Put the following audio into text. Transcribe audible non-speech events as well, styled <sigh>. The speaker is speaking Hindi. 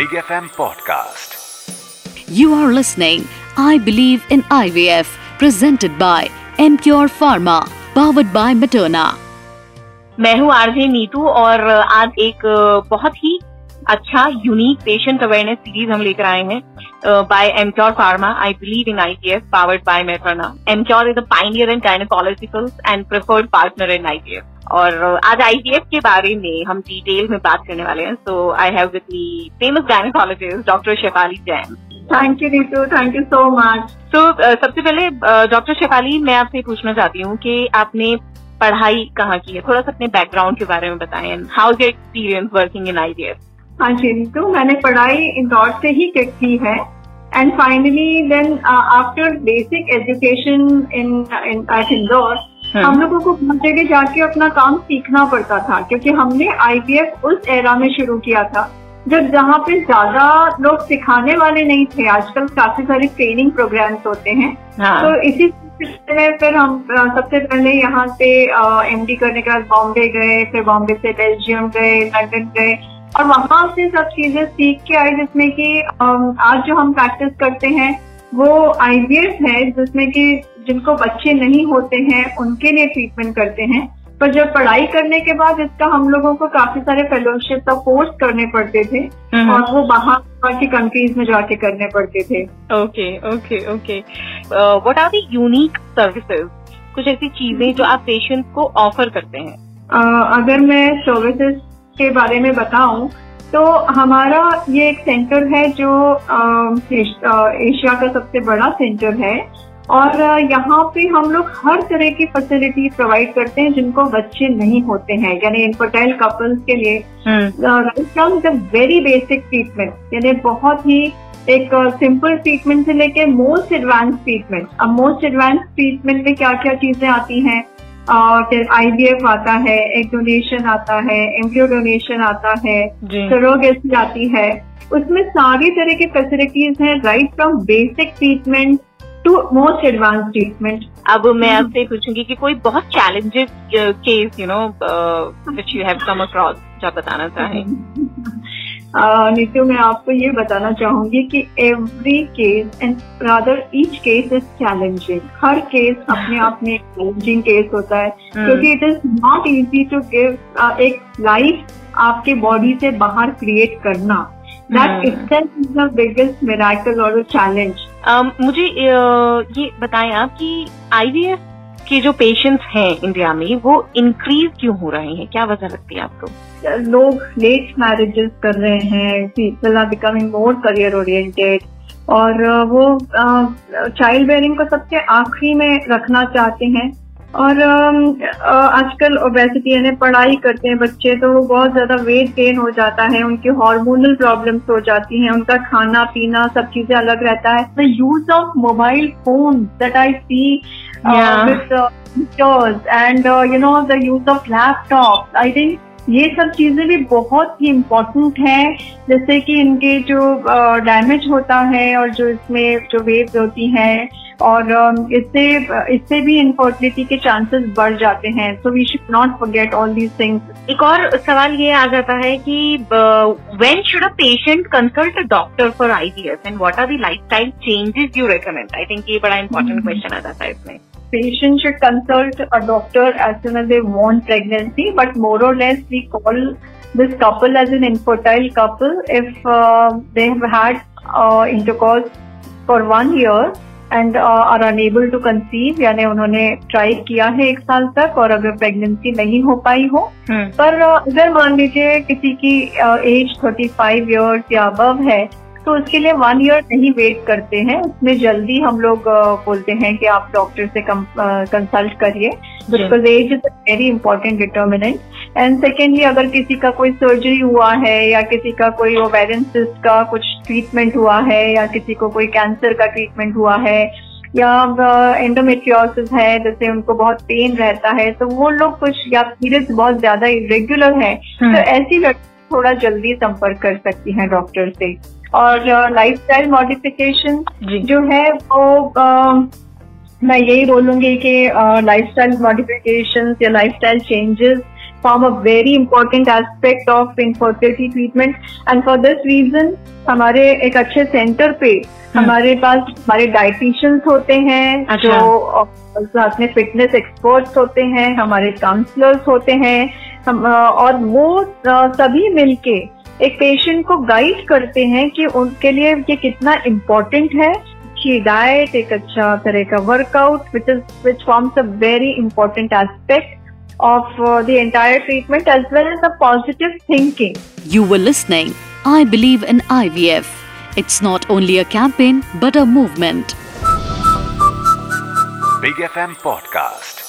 Big FM podcast. You are listening I Believe in IVF, presented by MCure Pharma, powered by Materna. मैं हूँ आरजे नीतू और आज एक बहुत ही अच्छा यूनिक पेशेंट अवेयरनेस सीरीज़ हम लेकर आए हैं by Emcure pharma I believe in IVF powered by Metrona Emcure is a pioneer in gynaecologicals and preferred partner in IVF और आज आईटीएफ के बारे में हम डिटेल में बात करने वाले हैं so I have with me famous gynaecologist doctor Shefali Jain thank you Neetu thank you so much so सबसे पहले डॉक्टर शेफाली मैं आपसे पूछना चाहती हूँ कि आपने पढ़ाई कहाँ की है? थोड़ा सा अपने बैकग्राउंड के बारे में बताएँ how is your experience working in IVF हाँ जी नीतू मैंने पढ़ाई इंदौर से ही की है। And finally then after basic education in at Indore हम लोगों को बहुत जगह जाके अपना काम सीखना पड़ता था क्योंकि हमने आईपीएफ उस एरा में शुरू किया था जब जहाँ पे ज़्यादा लोग सिखाने वाले नहीं थे। आजकल काफ़ी सारे ट्रेनिंग प्रोग्राम्स होते हैं। हाँ. तो इसी में फिर हम सबसे पहले यहाँ से एमडी करने के बाद बॉम्बे गए फिर बॉम्बे से बेल्जियम गए लंदन गए। और वहाँ से सब चीज़ें सीख के आई जिसमें कि आज जो हम प्रैक्टिस करते हैं वो आईवीएस है जिसमें कि जिनको बच्चे नहीं होते हैं उनके लिए ट्रीटमेंट करते हैं। पर जब पढ़ाई करने के बाद इसका हम लोगों को काफ़ी सारे फेलोशिप का कोर्स करने पड़ते थे हम्म। और वो बाहर की कंट्रीज़ में जाके करने पड़ते थे। Okay okay okay what are the unique services कुछ ऐसी चीज़ें जो आप पेशेंट को ऑफ़र करते हैं? uh, अगर मैं सर्विसेज़ के बारे में बताऊँ तो हमारा ये एक सेंटर है जो एशिया का सबसे बड़ा सेंटर है। और यहाँ पे हम लोग हर तरह की फैसिलिटी प्रोवाइड करते हैं जिनको बच्चे नहीं होते हैं। यानी इनफर्टाइल कपल्स के लिए from the very basic treatment यानी बहुत ही एक सिंपल ट्रीटमेंट से लेके मोस्ट एडवांस ट्रीटमेंट अब मोस्ट एडवांस ट्रीटमेंट में क्या क्या चीज़ें आती हैं? फिर आईवीएफ आता है एग डोनेशन आता है एम्ब्रियो डोनेशन आता है सरोगेसी आती है। उसमें सारी तरह की फैसिलिटीज़ हैं right from basic treatment to most advance treatment अब मैं आपसे पूछूँगी कि कोई बहुत challenges case you know which you have come across जो बताना चाहें। <laughs> नीतू मैं आपको ये बताना चाहूँगी कि every case and rather each case is challenging her case अपने आप में चैलेंजिंग केस होता है hmm. क्योंकि it is not easy to give एक लाइफ आपके बॉडी से बाहर क्रिएट करना। That itself is the biggest miracle और चैलेंज मुझे ये बताएँ आप कि आईवीएफ के जो पेशेंट्स हैं इंडिया में, वो इंक्रीज क्यों हो रहे हैं? क्या वजह लगती है आपको? लोग लेट मैरिजेस कर रहे हैं people are becoming more career oriented और वो चाइल्ड बेयरिंग को सबसे आखिरी में रखना चाहते हैं और आजकल ओबेसिटी यानी पढ़ाई करते हैं बच्चे तो वो बहुत ज़्यादा वेट गेन हो जाता है, उनकी हार्मोनल प्रॉब्लम्स हो जाती हैं, उनका खाना पीना सब चीज़ें अलग रहता है। The use of mobile phone that I see and you know the use of laptop I think ये सब चीज़ें भी बहुत ही इम्पोर्टेंट है। जैसे कि इनके जो डैमेज होता है और जो इसमें जो वेव्स होती हैं और इससे इससे भी इनफर्टिलिटी के चांसेस बढ़ जाते हैं। So we should not forget all these things एक और सवाल ये आ जाता है कि when should a patient consult a doctor for IVF and what are the lifestyle changes you recommend I think ये बड़ा इंपॉर्टेंट क्वेश्चन आ जाता है इसमें। Patient should consult a doctor as soon as they want pregnancy, but more or less we call this couple as an infertile couple if uh, they have had uh, intercourse for one year and are unable to conceive यानी उन्होंने ट्राई किया है एक साल तक और अगर प्रेगनेंसी नहीं हो पाई हो hmm. पर uh, अगर मान लीजिए किसी की एज थर्टी फाइव ईयर्स या अबव है तो उसके लिए वन ईयर नहीं वेट करते हैं। उसमें जल्दी हम लोग बोलते हैं कि आप डॉक्टर से कंसल्ट करिए। Because age is very important determinant and secondly अगर किसी का कोई सर्जरी हुआ है या किसी का कोई ओवेरियन सिस्ट का कुछ ट्रीटमेंट हुआ है या किसी को कोई कैंसर का ट्रीटमेंट हुआ है या एंडोमेट्रियोसिस है जैसे उनको बहुत पेन रहता है तो वो लोग कुछ या पीरियड्स बहुत ज़्यादा इरेग्युलर है तो ऐसी लड़की थोड़ा जल्दी संपर्क कर सकती हैं डॉक्टर से। और लाइफ स्टाइल मॉडिफिकेशन जो। है वो आ, मैं यही बोलूँगी कि लाइफ स्टाइल मॉडिफिकेशन या lifestyle changes form a very important aspect of infertility treatment. And for this reason हमारे एक अच्छे सेंटर पे हमारे पास हमारे डाइटिशियंस होते हैं अच्छा। जो अ, साथ में फिटनेस एक्सपर्ट्स होते हैं हमारे काउंसलर्स होते हैं और वो सभी मिलके एक पेशेंट को गाइड करते हैं कि उनके लिए ये कितना इम्पोर्टेंट है। अच्छी डाइट एक अच्छा तरह का workout which is which forms a very important aspect of the entire treatment as well as a positive thinking you were listening I believe in I V F it's not only a campaign but a movement big F M podcast